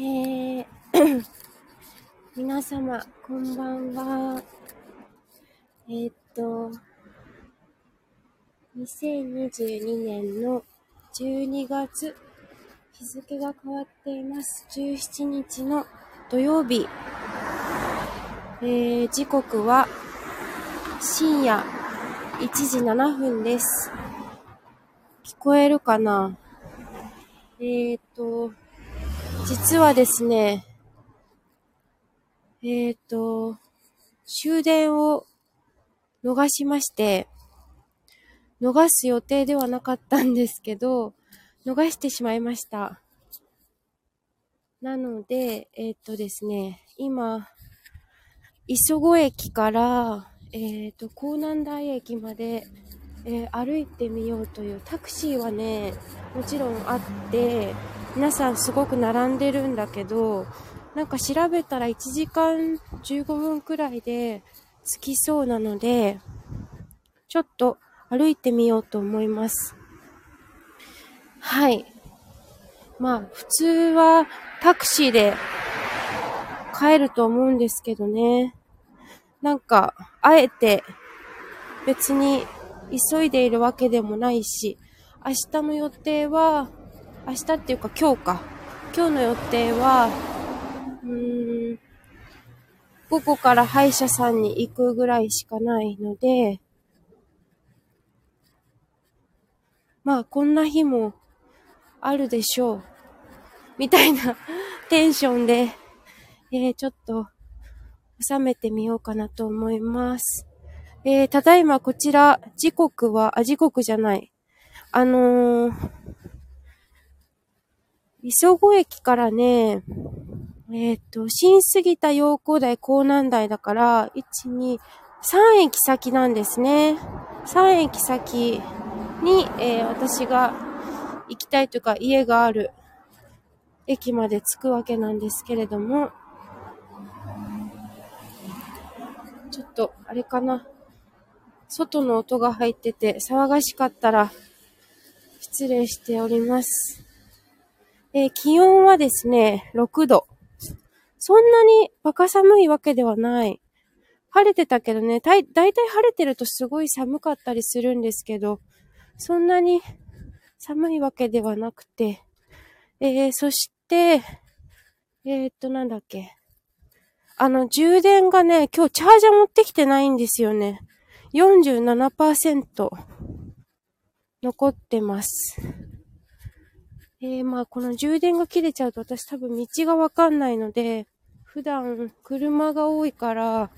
えー、皆様、こんばんは。えー、っと、2022年の12月、日付が変わっています。17日の土曜日。えー、時刻は深夜1時7分です。聞こえるかな？えー、っと、実はですね、えっ、ー、と、終電を逃しまして、逃す予定ではなかったんですけど、逃してしまいました。なので、えっ、ー、とですね、今、磯子駅から、えっ、ー、と、江南台駅まで、えー、歩いてみようというタクシーはね、もちろんあって、皆さんすごく並んでるんだけど、なんか調べたら1時間15分くらいで着きそうなので、ちょっと歩いてみようと思います。はい。まあ、普通はタクシーで帰ると思うんですけどね。なんか、あえて別に急いでいるわけでもないし、明日の予定は明日っていうか今日か。今日の予定は、うーん、午後から歯医者さんに行くぐらいしかないので、まあこんな日もあるでしょう。みたいな テンションで、えー、ちょっと収めてみようかなと思います。えー、ただいまこちら、時刻は、あ、時刻じゃない。あのー、磯子駅からね、えっ、ー、と、新杉田陽光台江南台だから、1、2、3駅先なんですね。3駅先に、えー、私が行きたいというか家がある駅まで着くわけなんですけれども、ちょっと、あれかな。外の音が入ってて騒がしかったら失礼しております。えー、気温はですね、6度。そんなにバカ寒いわけではない。晴れてたけどね、だいたい晴れてるとすごい寒かったりするんですけど、そんなに寒いわけではなくて、えー、そして、えー、っと、なんだっけ。あの、充電がね、今日チャージャー持ってきてないんですよね。47%残ってます。えー、まあ、この充電が切れちゃうと私多分道がわかんないので、普段車が多いから、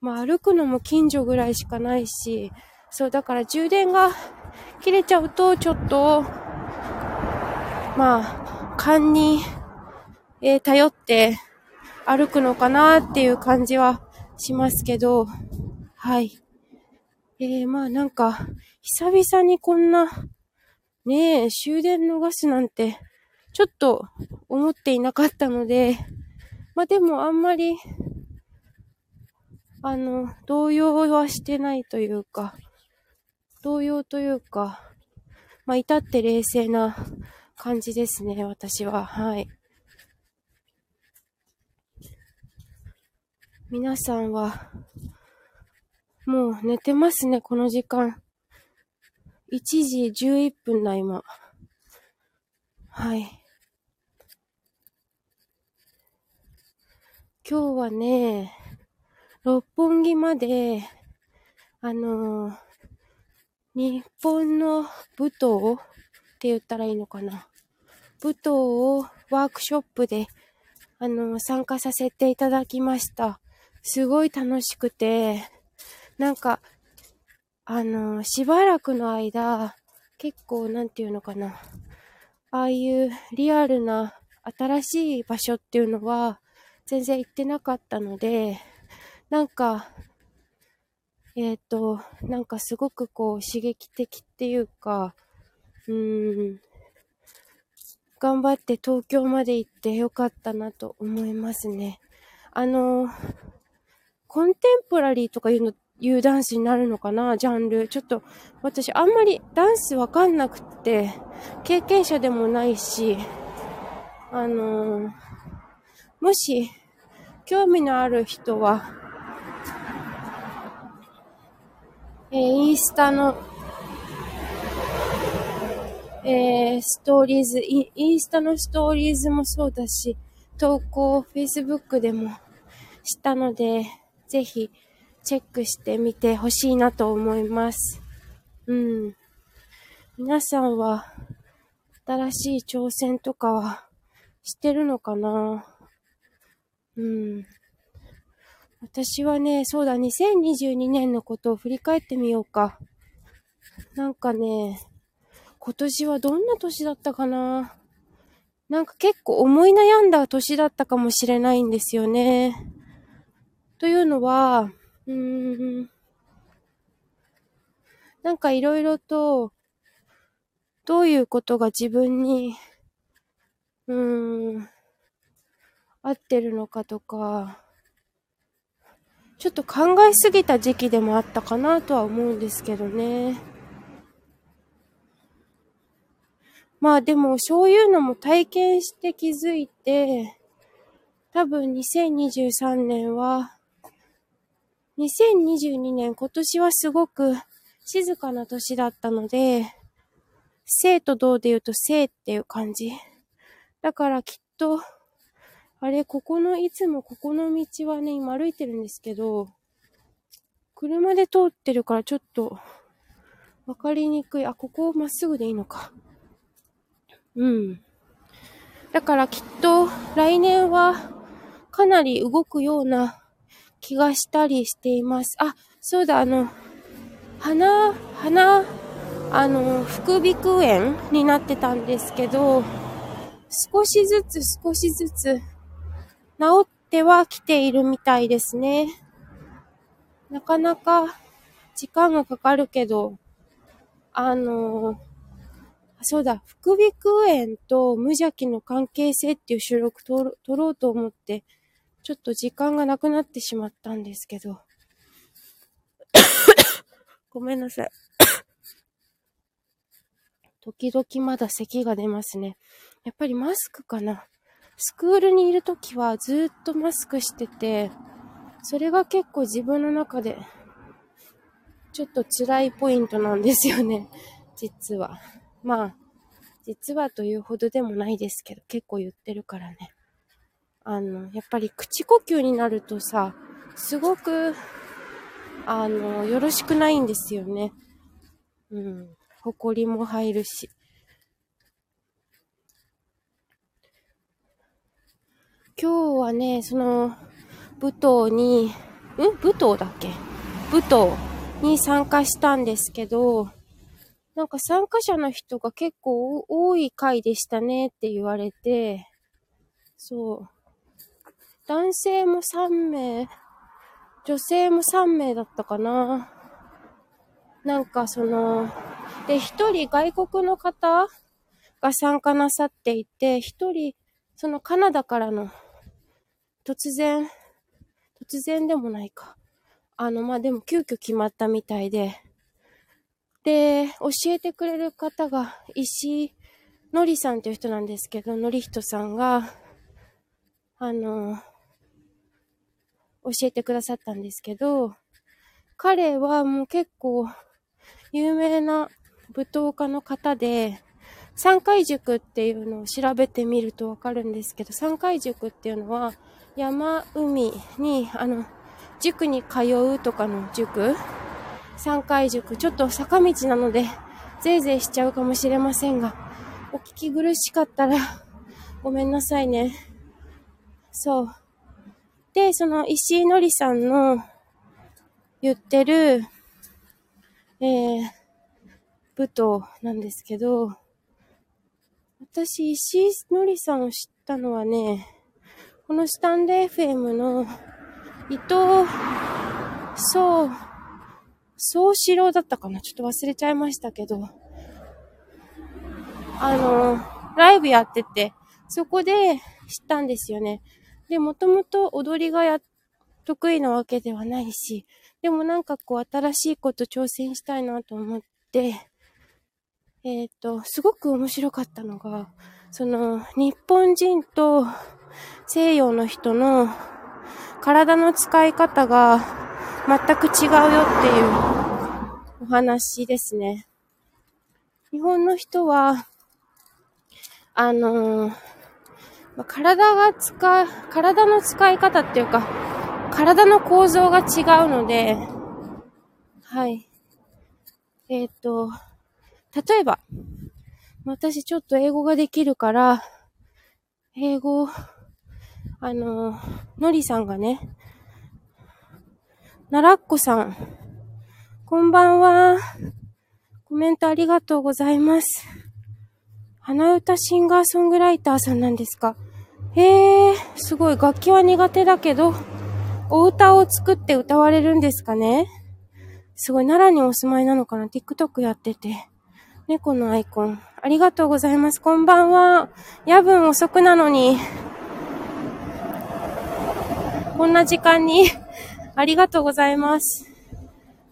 まあ歩くのも近所ぐらいしかないし、そう、だから充電が切れちゃうとちょっと、まあ、勘に、えー、頼って歩くのかなっていう感じはしますけど、はい。えー、まあなんか、久々にこんなねえ、終電逃すなんて、ちょっと思っていなかったので、まあでもあんまり、あの、動揺はしてないというか、動揺というか、まあ至って冷静な感じですね、私は。はい。皆さんは、もう寝てますね、この時間。1時11分だ、今。はい。今日はね、六本木まで、あのー、日本の舞踏って言ったらいいのかな。舞踏をワークショップで、あのー、参加させていただきました。すごい楽しくて、なんか、あの、しばらくの間、結構、なんていうのかな。ああいうリアルな新しい場所っていうのは全然行ってなかったので、なんか、えっ、ー、と、なんかすごくこう刺激的っていうか、うーん、頑張って東京まで行ってよかったなと思いますね。あの、コンテンポラリーとかいうのいうダンスになるのかな、ジャンル。ちょっと、私あんまりダンスわかんなくて、経験者でもないし、あのー、もし、興味のある人は、えー、インスタの、えー、ストーリーズイ、インスタのストーリーズもそうだし、投稿、Facebook でもしたので、ぜひチェックしてみてほしいなと思います。うん。皆さんは、新しい挑戦とかはしてるのかな？うん。私はね、そうだ、2022年のことを振り返ってみようか。なんかね、今年はどんな年だったかな？なんか結構思い悩んだ年だったかもしれないんですよね。というのは、うん、なんかいろいろと、どういうことが自分に、うん、合ってるのかとか、ちょっと考えすぎた時期でもあったかなとは思うんですけどね。まあでもそういうのも体験して気づいて、多分2023年は、2022年今年はすごく静かな年だったので、生と同で言うと生っていう感じ。だからきっと、あれ、ここの、いつもここの道はね、今歩いてるんですけど、車で通ってるからちょっと、わかりにくい。あ、ここまっすぐでいいのか。うん。だからきっと、来年は、かなり動くような気がしたりしています。あ、そうだ、あの、鼻、鼻、あの、副鼻腔炎になってたんですけど、少しずつ少しずつ治ってはきているみたいですね。なかなか時間がかかるけど、あのそうだ、副鼻腔炎と無邪気の関係性っていう収録撮ろうと思って、ちょっと時間がなくなってしまったんですけど。ごめんなさい。時々まだ咳が出ますね。やっぱりマスクかな。スクールにいるときはずっとマスクしてて、それが結構自分の中で、ちょっと辛いポイントなんですよね。実は。まあ、実はというほどでもないですけど、結構言ってるからね。あの、やっぱり口呼吸になるとさ、すごく、あの、よろしくないんですよね。うん。埃も入るし。今日はね、その、舞踏に、うん？舞踏だっけ？舞踏に参加したんですけど、なんか参加者の人が結構多い回でしたねって言われて、そう。男性も3名、女性も3名だったかな。なんかその、で、1人外国の方が参加なさっていて、1人、そのカナダからの突然、突然でもないか。あの、まあ、でも急遽決まったみたいで、で、教えてくれる方が、石井のりさんという人なんですけど、のりひとさんが、あの、教えてくださったんですけど、彼はもう結構有名な舞踏家の方で、三回塾っていうのを調べてみるとわかるんですけど、三回塾っていうのは、山、海に、あの、塾に通うとかの塾、3回塾、ちょっと坂道なので、ぜいぜいしちゃうかもしれませんが、お聞き苦しかったら、ごめんなさいね。そう。で、その石井のりさんの言ってる、えー、舞踏なんですけど、私、石井のりさんを知ったのはね、このスタンレー FM の伊藤、そう、総志郎だったかな？ちょっと忘れちゃいましたけど、あの、ライブやってて、そこで知ったんですよね。で、もともと踊りがや、得意なわけではないし、でもなんかこう新しいこと挑戦したいなと思って、えっ、ー、と、すごく面白かったのが、その、日本人と西洋の人の体の使い方が全く違うよっていうお話ですね。日本の人は、あのー、体が使う、体の使い方っていうか、体の構造が違うので、はい。えっ、と、例えば、私ちょっと英語ができるから、英語、あの、のりさんがね、ならっこさん、こんばんは。コメントありがとうございます。花歌シンガーソングライターさんなんですか？へえ、すごい。楽器は苦手だけど、お歌を作って歌われるんですかね？すごい。奈良にお住まいなのかな ?TikTok やってて。猫のアイコン。ありがとうございます。こんばんは。夜分遅くなのに。こんな時間に ありがとうございます。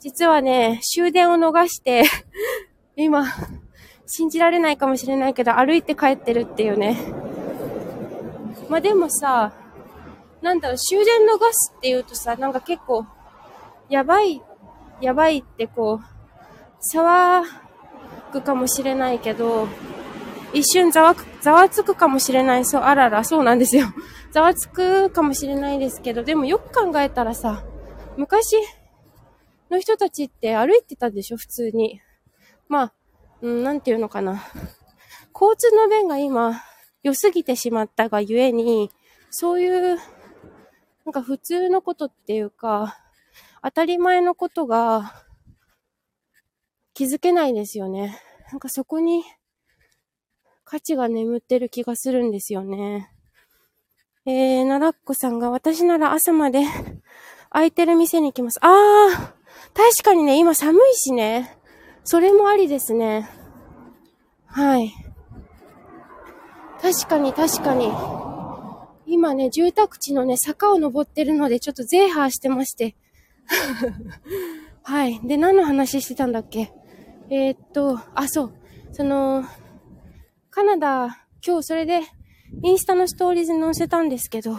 実はね、終電を逃して今、信じられないかもしれないけど、歩いて帰ってるっていうね。まあ、でもさ、なんだろう、終電逃すって言うとさ、なんか結構、やばいやばいってこう、騒ぐかもしれないけど、一瞬ざわく、ざわつくかもしれない。そう、あらら、そうなんですよ。ざわつくかもしれないですけど、でもよく考えたらさ、昔の人たちって歩いてたでしょ、普通に。まあ、うん、なんていうのかな。交通の便が今、良すぎてしまったがゆえに、そういう、なんか普通のことっていうか、当たり前のことが気づけないですよね。なんかそこに価値が眠ってる気がするんですよね。えー、ならっこさんが私なら朝まで空いてる店に行きます。あー、確かにね、今寒いしね。それもありですね。はい。確かに確かに。今ね、住宅地のね、坂を登ってるので、ちょっとゼーハーしてまして、はい。で、何の話してたんだっけ？えー、っと、あ、そう。その、カナダ、今日それで、インスタのストーリーズに載せたんですけど、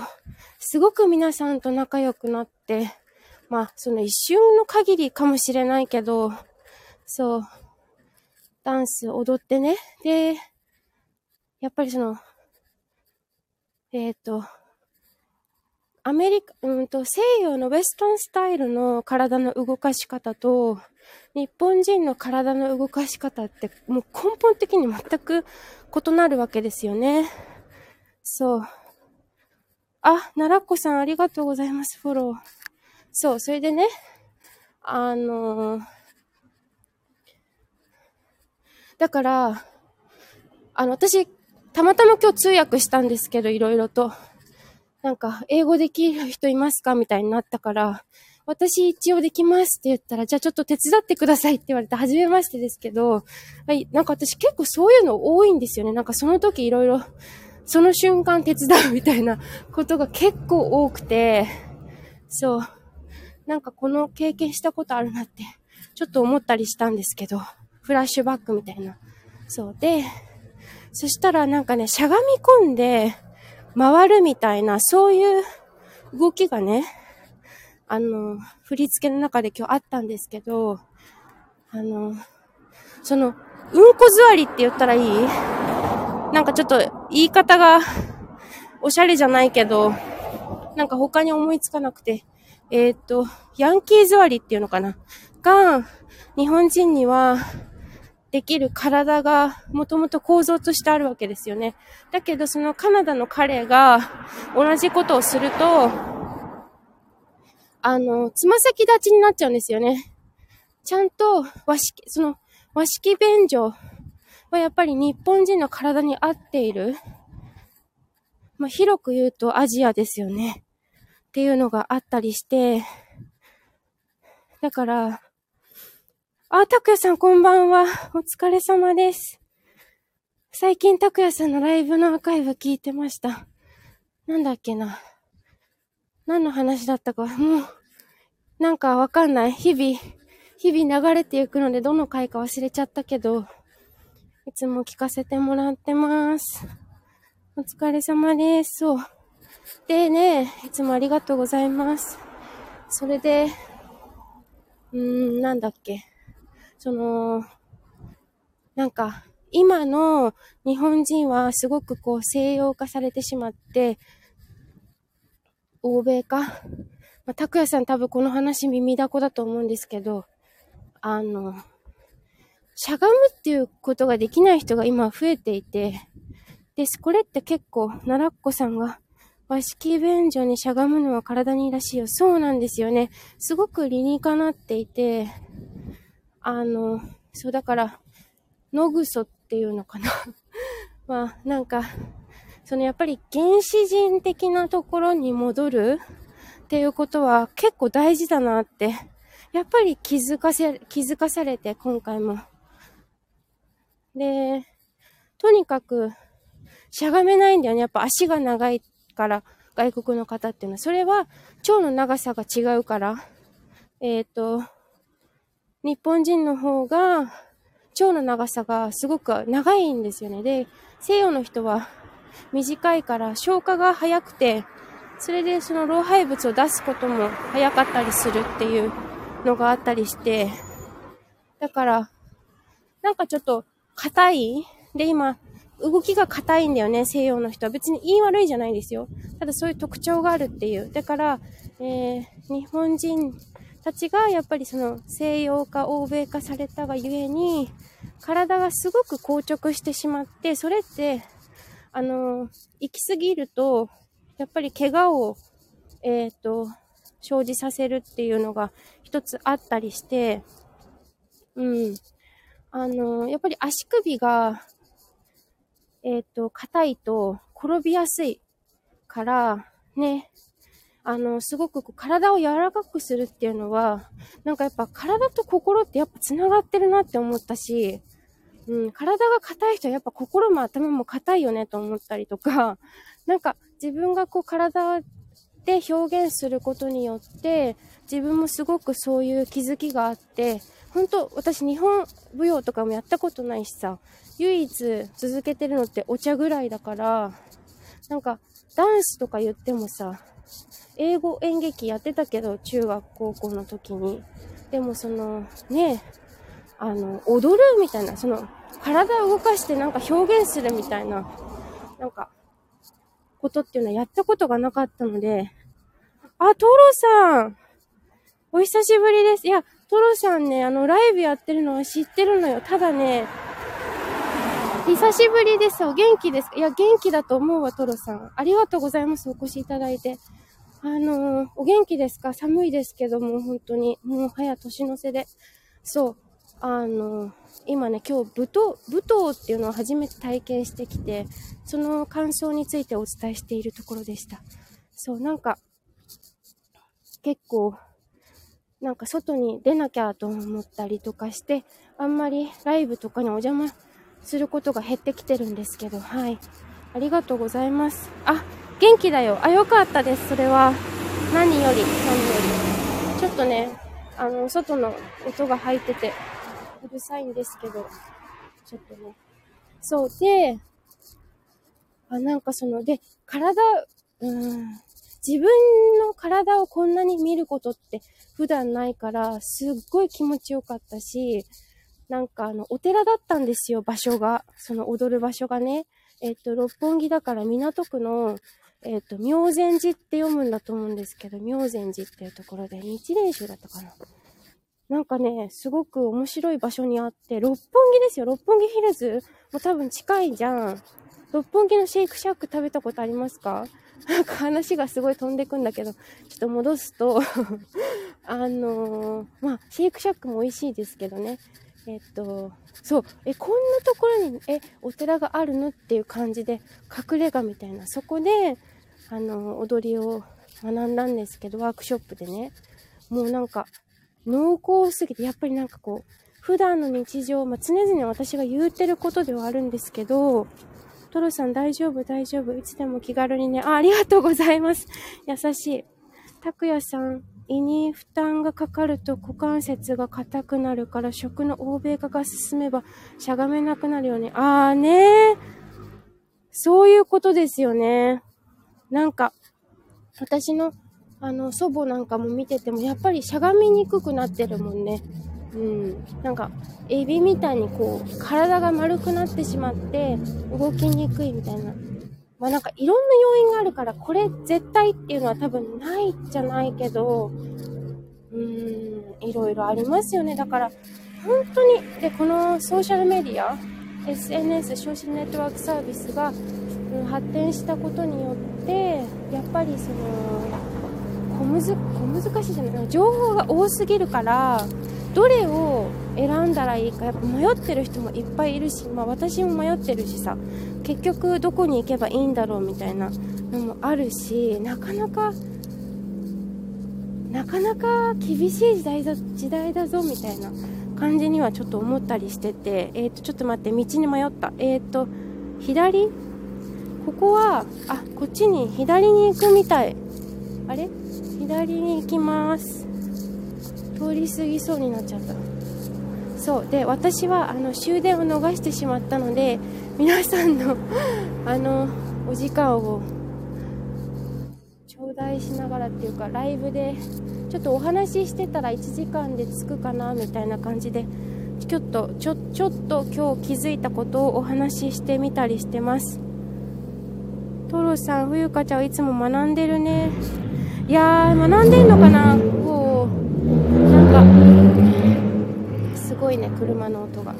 すごく皆さんと仲良くなって、まあ、その一瞬の限りかもしれないけど、そう、ダンス踊ってね。で、やっぱりその、えっ、ー、と、アメリカ、うんと、西洋のウェスタンスタイルの体の動かし方と、日本人の体の動かし方って、もう根本的に全く異なるわけですよね。そう。あ、奈良子さんありがとうございます、フォロー。そう、それでね、あのー、だから、あの、私、たまたま今日通訳したんですけど、いろいろと。なんか、英語できる人いますかみたいになったから、私一応できますって言ったら、じゃあちょっと手伝ってくださいって言われて、初めましてですけど、はい、なんか私結構そういうの多いんですよね。なんかその時いろいろ、その瞬間手伝うみたいなことが結構多くて、そう。なんかこの経験したことあるなって、ちょっと思ったりしたんですけど、フラッシュバックみたいな。そうで、そしたらなんかね、しゃがみ込んで、回るみたいな、そういう動きがね、あの、振り付けの中で今日あったんですけど、あの、その、うんこ座りって言ったらいい？なんかちょっと言い方がおしゃれじゃないけど、なんか他に思いつかなくて、えー、っと、ヤンキー座りっていうのかな？が、日本人にはできる体がもともと構造としてあるわけですよね。だけどそのカナダの彼が同じことをすると、あの、つま先立ちになっちゃうんですよね。ちゃんと和式、その和式便所はやっぱり日本人の体に合っている。まあ、広く言うとアジアですよね。っていうのがあったりして、だから、あ、たくやさんこんばんは。お疲れ様です。最近たくやさんのライブのアーカイブ聞いてました。なんだっけな。何の話だったか、もう、なんかわかんない。日々、日々流れていくのでどの回か忘れちゃったけど、いつも聞かせてもらってます。お疲れ様です。そう。でね、いつもありがとうございます。それで、うーん、なんだっけ。その、なんか、今の日本人はすごくこう西洋化されてしまって、欧米化まあ、拓也さん多分この話耳だこだと思うんですけど、あの、しゃがむっていうことができない人が今増えていて、で、これって結構、奈良っ子さんが、和式便所にしゃがむのは体にいいらしいよ。そうなんですよね。すごく理にかなっていて、あの、そうだから、野ぐそっていうのかな。まあ、なんか、そのやっぱり原始人的なところに戻るっていうことは結構大事だなって、やっぱり気づかせ、気づかされて、今回も。で、とにかく、しゃがめないんだよね。やっぱ足が長いから、外国の方っていうのは。それは、腸の長さが違うから。えっ、ー、と、日本人の方が、腸の長さがすごく長いんですよね。で、西洋の人は短いから消化が早くて、それでその老廃物を出すことも早かったりするっていうのがあったりして、だから、なんかちょっと硬いで、今、動きが硬いんだよね、西洋の人は。別に言い悪いじゃないですよ。ただそういう特徴があるっていう。だから、えー、日本人たちがやっぱりその西洋化、欧米化されたがゆえに、体がすごく硬直してしまって、それって、あの、行き過ぎると、やっぱり怪我を、えっ、ー、と、生じさせるっていうのが一つあったりして、うん。あの、やっぱり足首が、えっ、ー、と、硬いと転びやすいから、ね、あの、すごくこう体を柔らかくするっていうのは、なんかやっぱ体と心ってやっぱ繋がってるなって思ったし、うん、体が硬い人はやっぱ心も頭も硬いよねと思ったりとか、なんか自分がこう体で表現することによって、自分もすごくそういう気づきがあって、本当私日本舞踊とかもやったことないしさ、唯一続けてるのってお茶ぐらいだから、なんかダンスとか言ってもさ、英語演劇やってたけど、中学高校の時に。でもその、ね、あの、踊るみたいな、その、体を動かしてなんか表現するみたいな、なんか、ことっていうのはやったことがなかったので、あ、トロさんお久しぶりです。いや、トロさんね、あの、ライブやってるのは知ってるのよ。ただね、久しぶりです。お元気ですかいや、元気だと思うわ、トロさん。ありがとうございます。お越しいただいて。あのー、お元気ですか？寒いですけども、本当に。もう早年の瀬で。そう。あのー、今ね、今日、舞踏、舞踏っていうのを初めて体験してきて、その感想についてお伝えしているところでした。そう、なんか、結構、なんか外に出なきゃと思ったりとかして、あんまりライブとかにお邪魔することが減ってきてるんですけど、はい。ありがとうございます。あ、元気だよ。あ、よかったです。それは。何より、何より。ちょっとね、あの、外の音が入ってて、うるさいんですけど、ちょっとね。そう。で、あ、なんかその、で、体、うん、自分の体をこんなに見ることって普段ないから、すっごい気持ちよかったし、なんかあの、お寺だったんですよ、場所が。その踊る場所がね。えっと、六本木だから港区の、えっ、と、妙禅寺って読むんだと思うんですけど、妙禅寺っていうところで、日蓮宗だったかな。なんかね、すごく面白い場所にあって、六本木ですよ。六本木ヒルズもう多分近いじゃん。六本木のシェイクシャック食べたことありますか？なんか話がすごい飛んでくんだけど、ちょっと戻すと あのー、まあ、シェイクシャックも美味しいですけどね。えっと、そう、え、こんなところに、え、お寺があるのっていう感じで、隠れ家みたいな、そこで、あの、踊りを学んだんですけど、ワークショップでね、もうなんか、濃厚すぎて、やっぱりなんかこう、普段の日常、まあ、常々私が言うてることではあるんですけど、トロさん大丈夫大丈夫いつでも気軽にね。あ、ありがとうございます。優しい。拓也さん、胃に負担がかかると股関節が硬くなるから食の欧米化が進めばしゃがめなくなるよね。あーね。そういうことですよね。なんか、私の、あの、祖母なんかも見てても、やっぱりしゃがみにくくなってるもんね。うん。なんか、エビみたいにこう、体が丸くなってしまって、動きにくいみたいな。まあなんかいろんな要因があるから、これ絶対っていうのは多分ないじゃないけど、うーん、いろいろありますよね。だから、本当に、で、このソーシャルメディア、SNS、ソーシャルネットワークサービスが、うん、発展したことによって、やっぱりその、小むず、小難しいじゃない情報が多すぎるから、どれを選んだらいいかやっぱ迷ってる人もいっぱいいるし、まあ、私も迷ってるしさ結局どこに行けばいいんだろうみたいなのもあるしなかなかなかなか厳しい時代だ時代だぞみたいな感じにはちょっと思ったりしててえっ、ー、とちょっと待って道に迷った。えっ、ー、と左？ここはあこっちに左に行くみたい。あれ？左に行きます。通り過ぎそうになっちゃった。そう。で私はあの終電を逃してしまったので皆さんの あのお時間を頂戴しながらっていうかライブでちょっとお話ししてたら1時間で着くかなみたいな感じでちょっとちょちょっと今日気づいたことをお話ししてみたりしてます。トロさん冬香ちゃんいつも学んでるね。いやー学んでんのかななんか、すごいね、車の音が。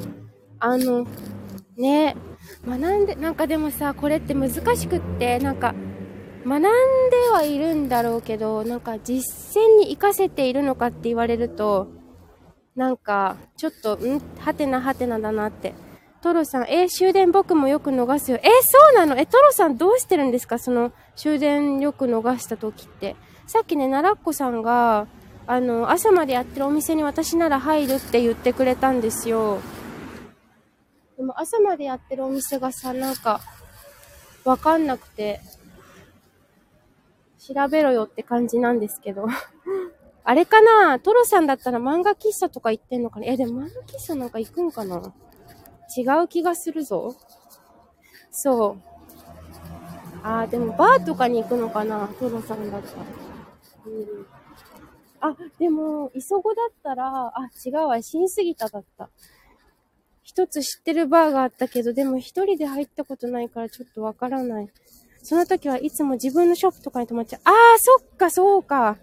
あの、ね、学んで、なんかでもさ、これって難しくって、なんか、学んではいるんだろうけど、なんか実践に活かせているのかって言われると、なんか、ちょっと、ん？はてなはてなだなって。トロさん、え終電僕もよく逃すよ。えそうなのえ、トロさんどうしてるんですか？その、終電よく逃した時って。さっきね、奈良っ子さんが、あの、朝までやってるお店に私なら入るって言ってくれたんですよ。でも朝までやってるお店がさ、なんか、わかんなくて、調べろよって感じなんですけど。あれかな？トロさんだったら漫画喫茶とか行ってんのかな？え、でも漫画喫茶なんか行くんかな？違う気がするぞ。そう。あー、でもバーとかに行くのかな？トロさんだったら。うんあ、でも、磯子だったら、あ、違うわ、新杉田だった。一つ知ってるバーがあったけど、でも一人で入ったことないからちょっとわからない。その時はいつも自分のショップとかに泊まっちゃう。ああ、そっか、そうか。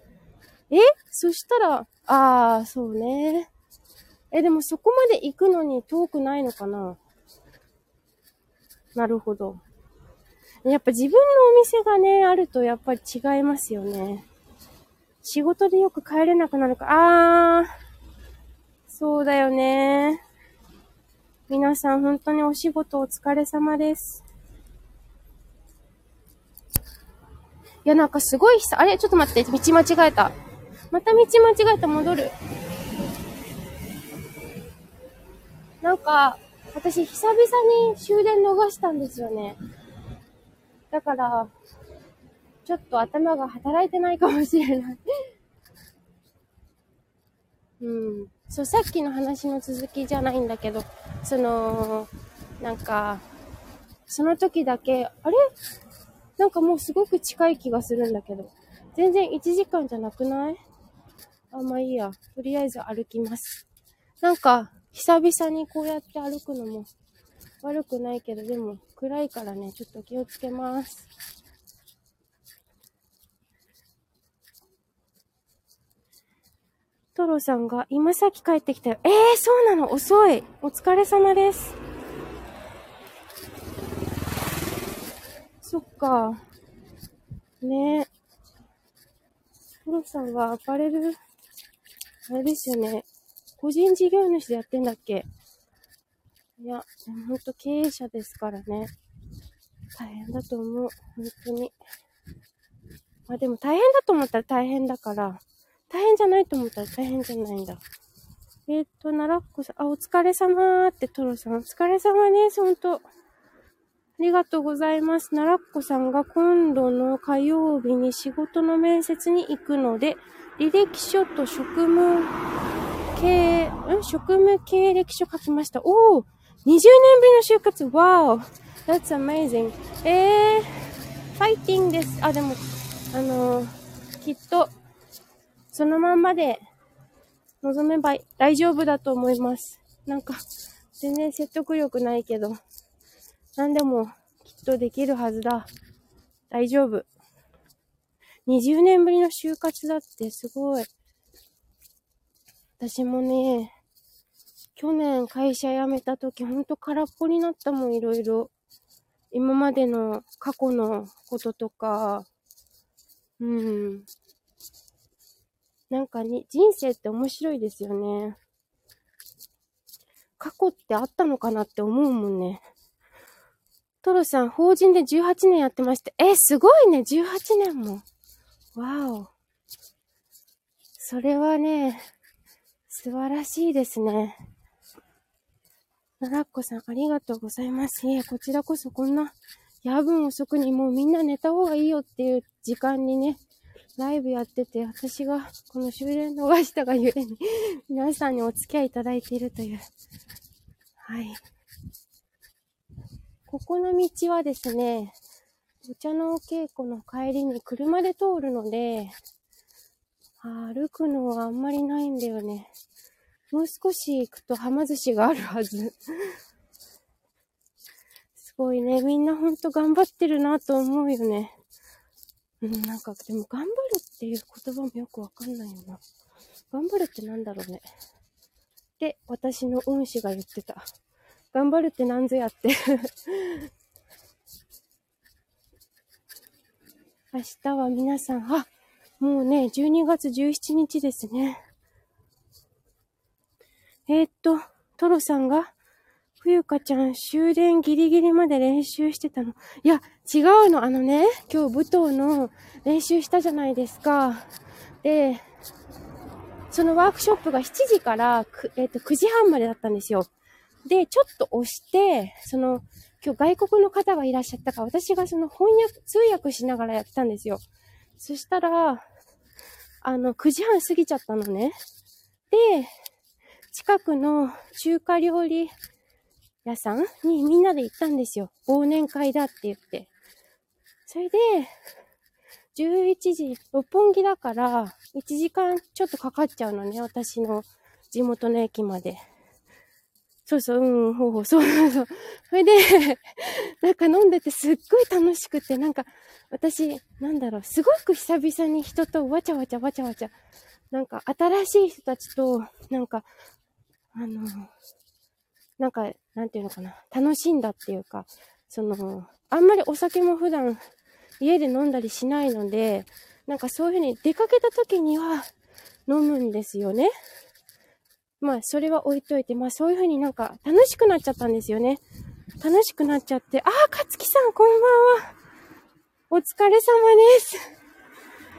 え？そしたら、ああ、そうね。え、でもそこまで行くのに遠くないのかな？なるほど。やっぱ自分のお店がね、あるとやっぱり違いますよね。仕事でよく帰れなくなるか。あー、そうだよね。皆さん本当にお仕事お疲れ様です。いや、なんかすごい久、あれ？ちょっと待って、道間違えた。また道間違えた、戻る。なんか、私久々に終電逃したんですよね。だから、ちょっと頭が働いてないかもしれないうん。そう、さっきの話の続きじゃないんだけど、その、なんか、その時だけ、あれ？なんかもうすごく近い気がするんだけど、全然1時間じゃなくない？あ、まあいいや。とりあえず歩きます。なんか、久々にこうやって歩くのも悪くないけど、でも暗いからね、ちょっと気をつけます。トロさんが、今さっき帰ってきたよ。ええー、そうなの？遅い。お疲れ様です。そっか。ねえ。トロさんはアパレル、あれですよね。個人事業主でやってんだっけ？いや、ほんと経営者ですからね。大変だと思う。本当に。まあでも大変だと思ったら大変だから、大変じゃないと思ったら大変じゃないんだ。えっ、ー、と、奈良っ子さん、あ、お疲れ様ってトロさん、お疲れ様です、ほんと。ありがとうございます。奈良っ子さんが今度の火曜日に仕事の面接に行くので、履歴書と職務経、ん？職務経歴書書きました。おお !20 年ぶりの就活 !Wow! That's amazing! えー、ファイティングです。あ、でも、あのー、きっと、そのまんまで臨めば大丈夫だと思います。なんか、全然説得力ないけど、何でもきっとできるはずだ。大丈夫。20年ぶりの就活だってすごい。私もね、去年会社辞めた時ほんと空っぽになったもん、いろいろ。今までの過去のこととか、うん。なんかに、人生って面白いですよね。過去ってあったのかなって思うもんね。トロさん、法人で18年やってまして。え、すごいね、18年も。わお。それはね、素晴らしいですね。ならっこさん、ありがとうございます。いえ、こちらこそこんな夜分遅くにもうみんな寝た方がいいよっていう時間にね、ライブやってて、私がこの終電逃したがゆえに、皆さんにお付き合いいただいているという。はい。ここの道はですね、お茶のお稽古の帰りに車で通るので、歩くのはあんまりないんだよね。もう少し行くとはま寿司があるはず。すごいね。みんなほんと頑張ってるなと思うよね。うん、なんか、でも頑張るっていう言葉もよくわかんないよな。頑張るってなんだろうね。で、私の恩師が言ってた。頑張るってなんぞやって 明日は皆さん、あ、もうね、12月17日ですね。えー、っと、トロさんが、冬香ちゃん終電ギリギリまで練習してたの。いや、違うの。あのね、今日舞踏の練習したじゃないですか。で、そのワークショップが7時から、えっ、と、9時半までだったんですよ。で、ちょっと押して、その、今日外国の方がいらっしゃったから、私がその翻訳、通訳しながらやってたんですよ。そしたら、あの、9時半過ぎちゃったのね。で、近くの中華料理屋さんにみんなで行ったんですよ。忘年会だって言って。それで、11時、六本木だから、1時間ちょっとかかっちゃうのね、私の地元の駅まで。そうそう、うん、ほうほう、そうそうそう。それで、なんか飲んでてすっごい楽しくて、なんか、私、なんだろう、すごく久々に人とわちゃわちゃわちゃわちゃ、なんか新しい人たちと、なんか、あの、なんか、なんていうのかな、楽しんだっていうか、その、あんまりお酒も普段家で飲んだりしないので、なんかそういうふうに出かけた時には飲むんですよね。まあ、それは置いといて、まあ、そういう風になんか楽しくなっちゃったんですよね。楽しくなっちゃって、ああ、かつきさん、こんばんは。お疲れ様です。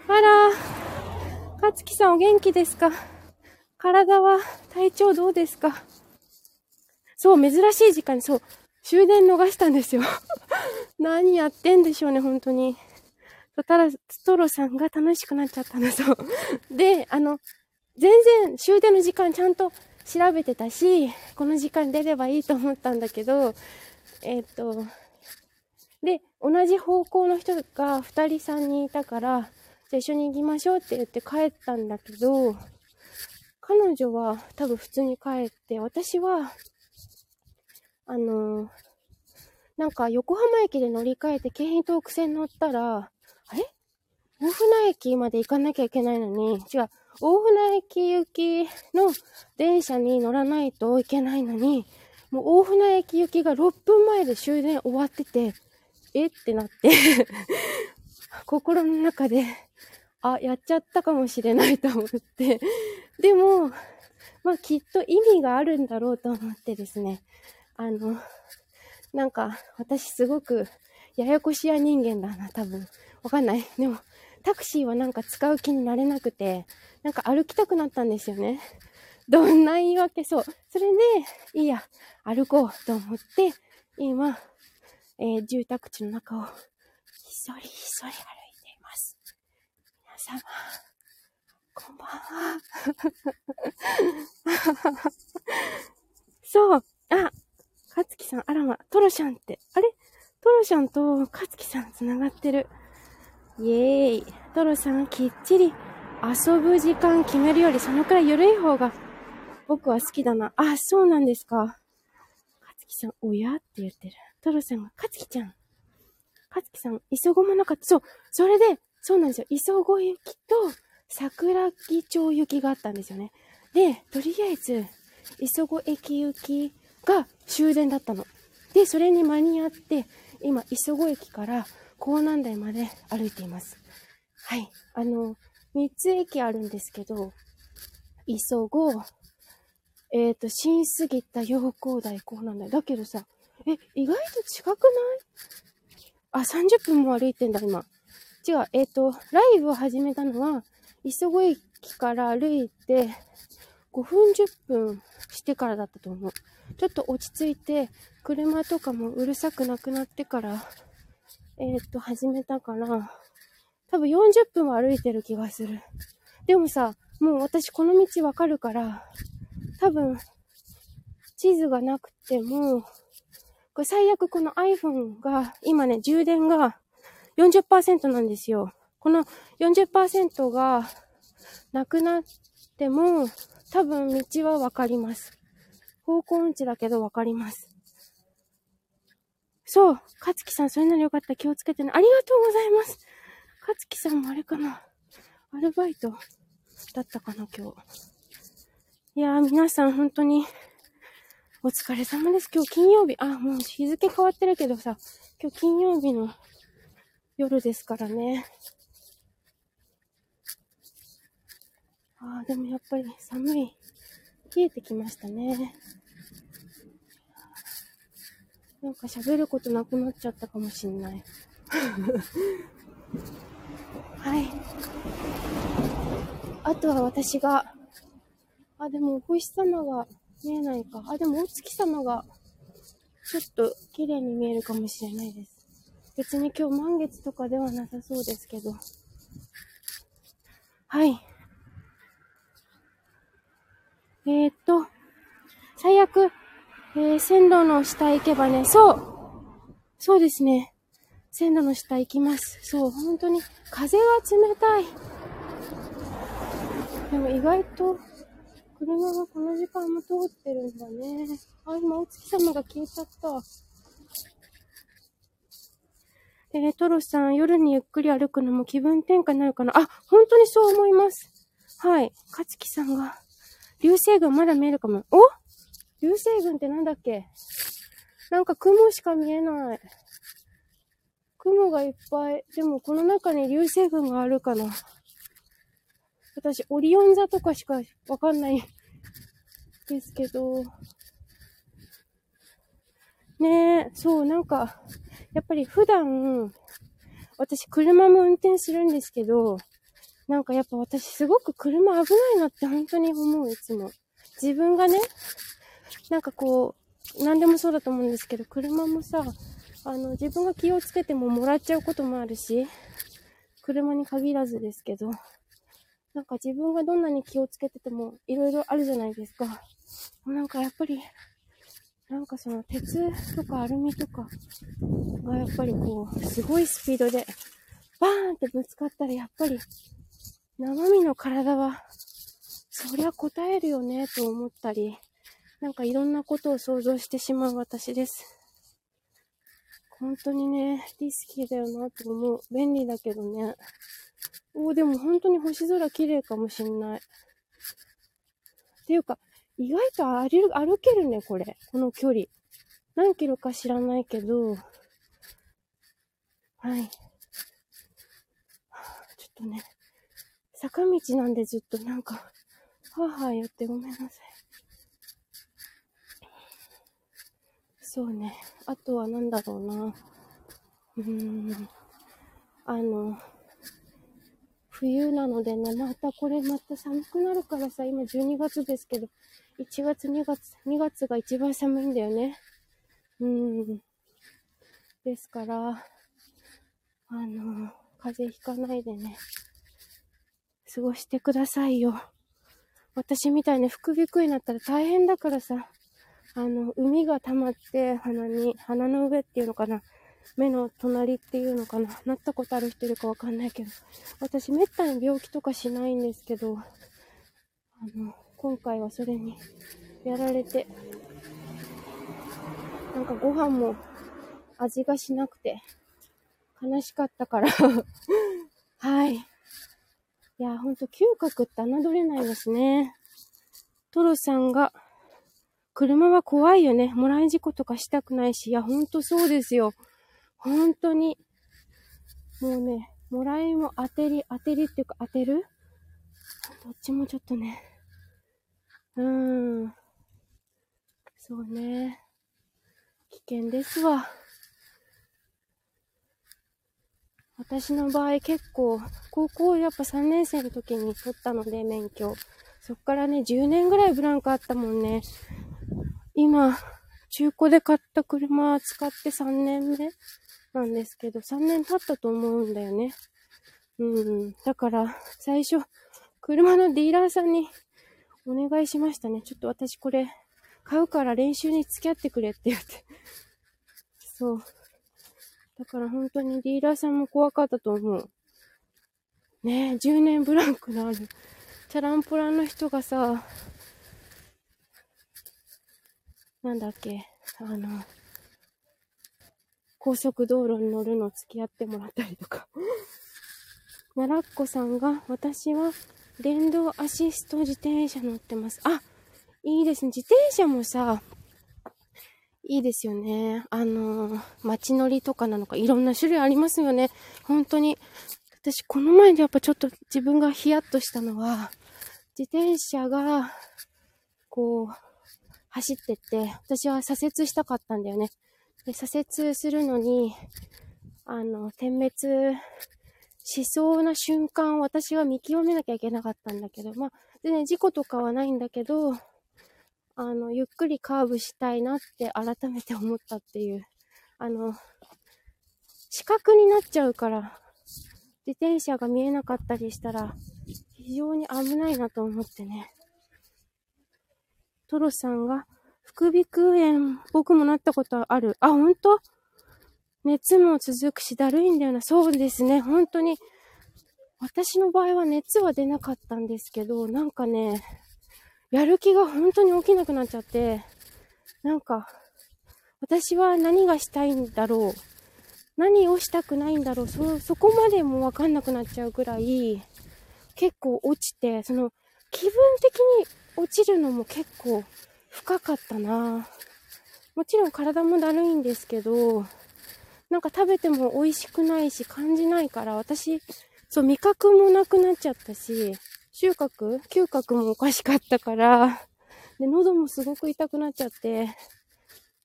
あら、かつきさんお元気ですか？体は、体調どうですか？そう、珍しい時間に、そう、終電逃したんですよ。何やってんでしょうね、本当に。ただ、ストロさんが楽しくなっちゃったんです。で、あの、全然終電の時間ちゃんと調べてたし、この時間出ればいいと思ったんだけど、えっ、と、で、同じ方向の人が2人3人いたから、じゃあ一緒に行きましょうって言って帰ったんだけど、彼女は多分普通に帰って、私は、あのなんか横浜駅で乗り換えて京浜東北線乗ったら、あれ？大船駅まで行かなきゃいけないのに、違う、大船駅行きの電車に乗らないといけないのに、もう大船駅行きが6分前で終電終わってて、え？ってなって 心の中で、あ、やっちゃったかもしれないと思って。でも、まあきっと意味があるんだろうと思ってですね、あの、なんか私すごくややこしや人間だな、多分。わかんない。でも、タクシーはなんか使う気になれなくて、なんか歩きたくなったんですよね。どんな言い訳そう。それで、いいや、歩こうと思って、今、えー、住宅地の中を、ひそりひそり歩いています。皆様、こんばんは。そう。かつきさん、あらま、トロシャンって。あれ？トロシャンとかつきさん繋がってる。イエーイ。トロさん、きっちり遊ぶ時間決めるより、そのくらい緩い方が僕は好きだな。あ、そうなんですか。かつきさん、おや？って言ってる。トロさんが、かつきちゃん。かつきさん、急ごまなかった。そう、それで、そうなんですよ。磯子行きと桜木町行きがあったんですよね。で、とりあえず、磯子駅行きが終電だったの。で、それに間に合って、今、磯子駅から港南台まで歩いています。はい。あの、3つ駅あるんですけど、磯子、えっ、ー、と、新杉田、陽光台、港南台。だけどさ、え、意外と近くない？あ、30分も歩いてんだ、今。違う、えっ、ー、と、ライブを始めたのは、磯子駅から歩いて、5分10分してからだったと思う。ちょっと落ち着いて、車とかもうるさくなくなってから、えっ、と、始めたから、多分40分は歩いてる気がする。でもさ、もう私この道わかるから、多分、地図がなくても、これ最悪この iPhone が、今ね、充電が40%なんですよ。この40%がなくなっても、多分道はわかります。方向音痴だけどわかります。そう。かつきさん、それならよかった。気をつけてね。ありがとうございます。かつきさんもあれかな。アルバイトだったかな、今日。いやー、皆さん本当に、お疲れ様です。今日金曜日。あ、もう日付変わってるけどさ、今日金曜日の夜ですからね。ああ、でもやっぱり寒い。冷えてきましたね。なんか喋ることなくなっちゃったかもしんない。はい。あとは私が、あ、でもお星様が見えないか。あ、でもお月様がちょっと綺麗に見えるかもしれないです。別に今日満月とかではなさそうですけど。はい。えー、っと、最悪、えー、線路の下行けばね、そう、そうですね。線路の下行きます。そう、本当に、風が冷たい。でも意外と、車がこの時間も通ってるんだね。あ、今、お月様が消えちゃった。えー、トロさん、夜にゆっくり歩くのも気分転換になるかなあ、本当にそう思います。はい。かつきさんが、流星群まだ見えるかも。お？流星群ってなんだっけ？なんか雲しか見えない。雲がいっぱい。でもこの中に流星群があるかな。私、オリオン座とかしかわかんないですけど。ねえ、そう、なんか、やっぱり普段、私車も運転するんですけど、なんかやっぱ私すごく車危ないなって本当に思う、いつも。自分がね、なんかこう、何でもそうだと思うんですけど、車もさ、あの、自分が気をつけてももらっちゃうこともあるし、車に限らずですけど、なんか自分がどんなに気をつけてても色々あるじゃないですか。なんかやっぱり、なんかその鉄とかアルミとかがやっぱりこう、すごいスピードでバーンってぶつかったらやっぱり生身の体は、そりゃ答えるよね、と思ったり、なんかいろんなことを想像してしまう私です。本当にね、リスキーだよなと思う。便利だけどね。おー、でも本当に星空綺麗かもしんない。っていうか、意外と歩歩けるね、これ。この距離。何キロか知らないけど、はい。ちょっとね、坂道なんでずっとなんか、はぁはぁ言ってごめんなさい。そうね。あとはなんだろうな。うーん。あの、冬なのでね、またこれまた寒くなるからさ、今12月ですけど、1月2月、2月が一番寒いんだよね。うーん。ですから、あの、風邪ひかないでね。過ごしてくださいよ。私みたいに副鼻腔になったら大変だからさ、あの、海が溜まって鼻に、鼻の上っていうのかな。目の隣っていうのかな。なったことある人いるかわかんないけど。私、めったに病気とかしないんですけど、あの、今回はそれにやられて、なんかご飯も味がしなくて、悲しかったから はい。いや、ほんと嗅覚って侮れないですね。トロさんが、車は怖いよね。もらい事故とかしたくないし。いや、ほんとそうですよ。本当に。もうね、もらいも当てり、当てりっていうか当てる？どっちもちょっとね。うーん。そうね。危険ですわ。私の場合結構、高校やっぱ3年生の時に取ったので、免許。そっからね、10年ぐらいブランクあったもんね。今、中古で買った車使って3年目なんですけど、3年経ったと思うんだよね。うん。だから、最初、車のディーラーさんにお願いしましたね。ちょっと私これ、買うから練習に付き合ってくれって言って。そう。だから本当にディーラーさんも怖かったと思う。ねえ、10年ブランクのある。チャランポランの人がさ、なんだっけ、あの、高速道路に乗るの付き合ってもらったりとか。奈良っ子さんが、私は電動アシスト自転車乗ってます。あ、いいですね。自転車もさ、いいですよね。あの、街乗りとかなのか、いろんな種類ありますよね。本当に。私、この前でやっぱちょっと自分がヒヤッとしたのは、自転車が、こう、走ってって、私は左折したかったんだよね。で、左折するのに、あの、点滅しそうな瞬間、私は見極めなきゃいけなかったんだけど、まあ、でね、事故とかはないんだけど、あの、ゆっくりカーブしたいなって改めて思ったっていう。あの、視覚になっちゃうから、自転車が見えなかったりしたら、非常に危ないなと思ってね。トロさんが、副鼻腔炎、僕もなったことある。あ、ほんと熱も続くし、だるいんだよな。そうですね、本当に。私の場合は熱は出なかったんですけど、なんかね、やる気が本当に起きなくなっちゃって、なんか、私は何がしたいんだろう。何をしたくないんだろう。そ、そこまでもわかんなくなっちゃうぐらい、結構落ちて、その、気分的に落ちるのも結構深かったなもちろん体もだるいんですけど、なんか食べても美味しくないし感じないから、私、そう、味覚もなくなっちゃったし、収穫嗅覚もおかしかったから、で、喉もすごく痛くなっちゃって、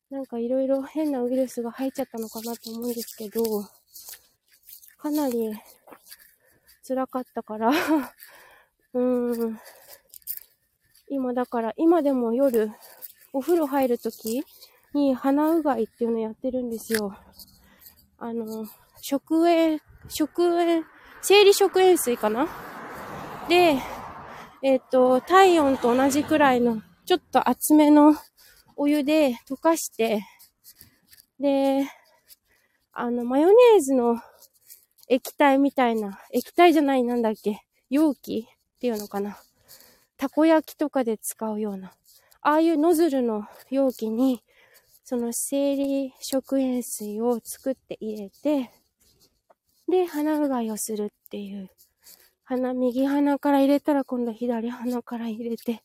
なんかいろいろ変なウイルスが入っちゃったのかなと思うんですけど、かなり辛かったから。うーん。今だから、今でも夜、お風呂入るときに鼻うがいっていうのやってるんですよ。あの、食塩、食塩、生理食塩水かな？で、えっ、ー、と、体温と同じくらいの、ちょっと厚めのお湯で溶かして、で、あの、マヨネーズの液体みたいな、液体じゃない、なんだっけ、容器っていうのかな。たこ焼きとかで使うような、ああいうノズルの容器に、その生理食塩水を作って入れて、で、鼻うがいをするっていう鼻、右鼻から入れたら今度左鼻から入れて、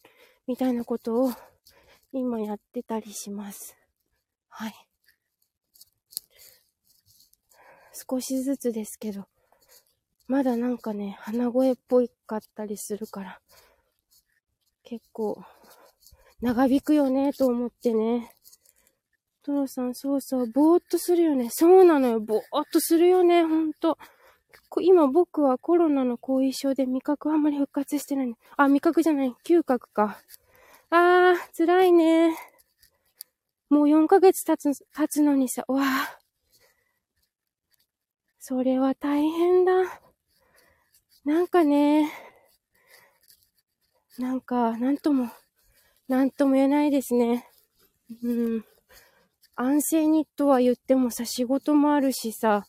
みたいなことを今やってたりします。はい。少しずつですけど、まだなんかね、鼻声っぽいかったりするから、結構、長引くよね、と思ってね。トロさん、そうそう、ぼーっとするよね。そうなのよ、ぼーっとするよね、ほんと。今僕はコロナの後遺症で味覚あんまり復活してない。あ、味覚じゃない。嗅覚か。あー、辛いね。もう4ヶ月経つ、経つのにさ、わあ。それは大変だ。なんかね、なんか、なんとも、なんとも言えないですね。うん。安静にとは言ってもさ、仕事もあるしさ、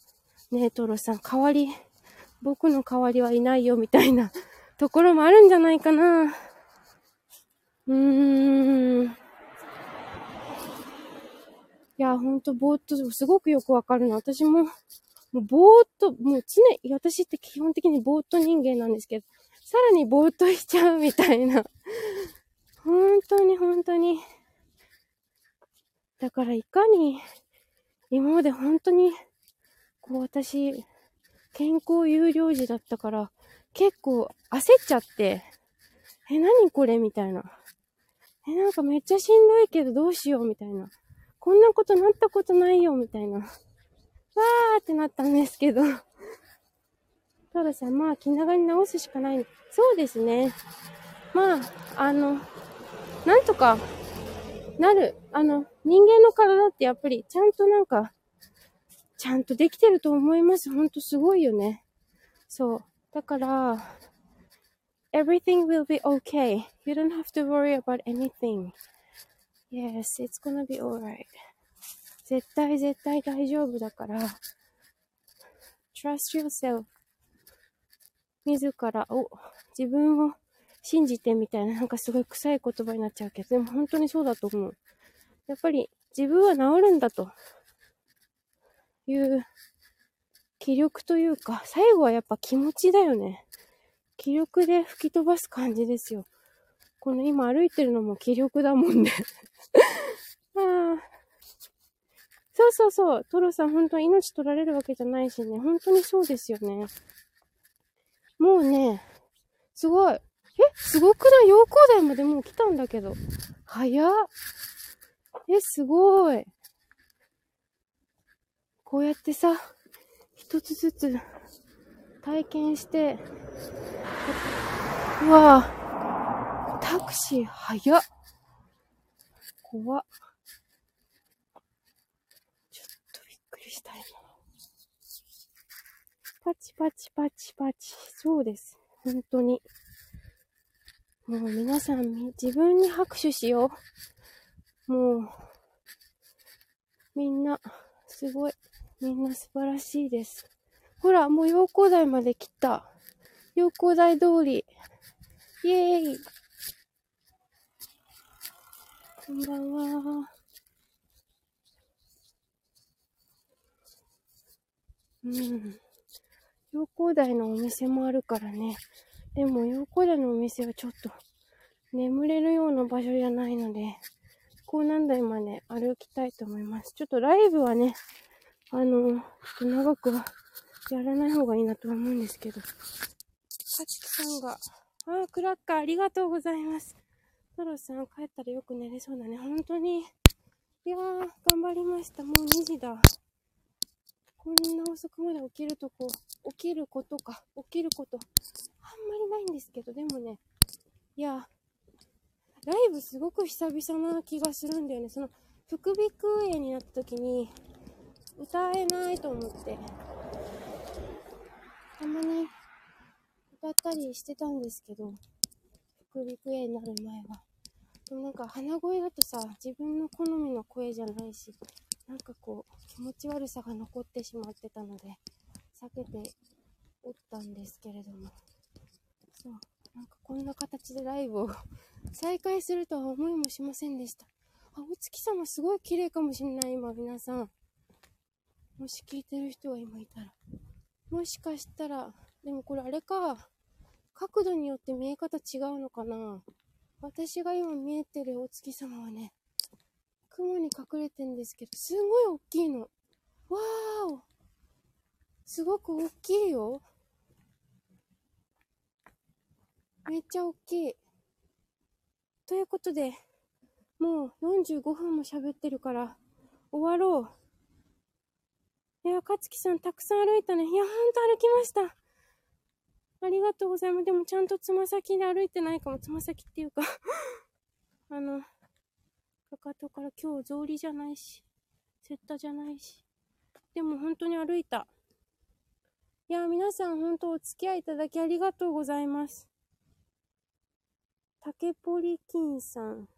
ねえ、トロさん、代わり、僕の代わりはいないよ、みたいな ところもあるんじゃないかな。うーん。いや、ほんと、ぼーっと、すごくよくわかるの。私も、もう、ぼーっと、もう常、私って基本的にぼーっと人間なんですけど、さらにぼーっとしちゃうみたいな。本当に本当に。だからいかに、今まで本当に、こう私、健康有料児だったから、結構焦っちゃって、え、何これ？みたいな。え、なんかめっちゃしんどいけどどうしよう？みたいな。こんなことなったことないよ？みたいな。わーってなったんですけど。たださ、まあ気長に直すしかない。そうですね。まあ、あの、なんとかなる。あの、人間の体ってやっぱりちゃんとなんか、ちゃんとできてると思います。ほんとすごいよね。そう。だから、everything will be okay. You don't have to worry about anything. Yes, it's gonna be alright. 絶対絶対大丈夫だから、trust yourself. 自らを、自分を信じてみたいな、なんかすごい臭い言葉になっちゃうけど、でも本当にそうだと思う。やっぱり自分は治るんだという気力というか、最後はやっぱ気持ちだよね。気力で吹き飛ばす感じですよ。この今歩いてるのも気力だもんね ああ。そうそうそう。トロさん本当命取られるわけじゃないしね。本当にそうですよね。もうね、すごい。え、すごくない？陽光台までもう来たんだけど。早っ。え、すごい。こうやってさ、一つずつ体験して、うわぁ、タクシー早っ。怖っ。ちょっとびっくりした今。パチパチパチパチ。そうです。本当に。もう皆さん、自分に拍手しよう。もう、みんな、すごい。みんな素晴らしいです。ほら、もう陽光台まで来た。陽光台通り。イェーイ。こんばんは。うん。陽光台のお店もあるからね。でも陽光台のお店はちょっと眠れるような場所じゃないので、こう何台まで歩きたいと思います。ちょっとライブはね、あの、ちょっと長くはやらない方がいいなとは思うんですけど。かちきさんが、ああ、クラッカーありがとうございます。トロさん帰ったらよく寝れそうだね。本当に。いやー、頑張りました。もう2時だ。こんな遅くまで起きるとこ、起きることか、起きること、あんまりないんですけど、でもね、いや、ライブすごく久々な気がするんだよね。その、副鼻腔炎になった時に、歌えないと思って、たまに歌ったりしてたんですけど、副鼻腔炎になる前は。でもなんか鼻声だとさ、自分の好みの声じゃないし、なんかこう、気持ち悪さが残ってしまってたので、避けておったんですけれども。そう。なんかこんな形でライブを 再開するとは思いもしませんでした。あ、お月様すごい綺麗かもしんない、今、皆さん。もし聞いてる人が今いたら。もしかしたら、でもこれあれか。角度によって見え方違うのかな私が今見えてるお月様はね、雲に隠れてんですけど、すごい大きいの。わーおすごく大きいよ。めっちゃ大きい。ということで、もう45分も喋ってるから、終わろう。いや、かつきさん、たくさん歩いたね。いや、ほんと歩きました。ありがとうございます。でも、ちゃんとつま先で歩いてないかも。つま先っていうか あの、かかとから今日草履じゃないし、セッタじゃないし。でも、本当に歩いた。いや、皆さん、本当お付き合いいただきありがとうございます。竹ポリキンさん、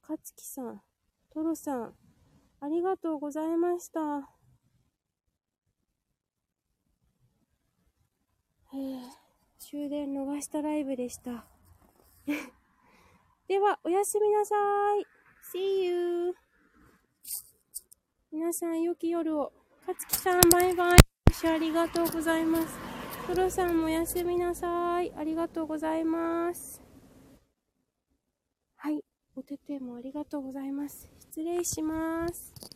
かつきさん、トロさん、ありがとうございました。終電逃したライブでした。では、おやすみなさい。See you. 皆さん、良き夜を。かつきさん、バイバイ。ありがとうございます。トロさんもおやすみなさい。ありがとうございます。はい。お手手もありがとうございます。失礼します。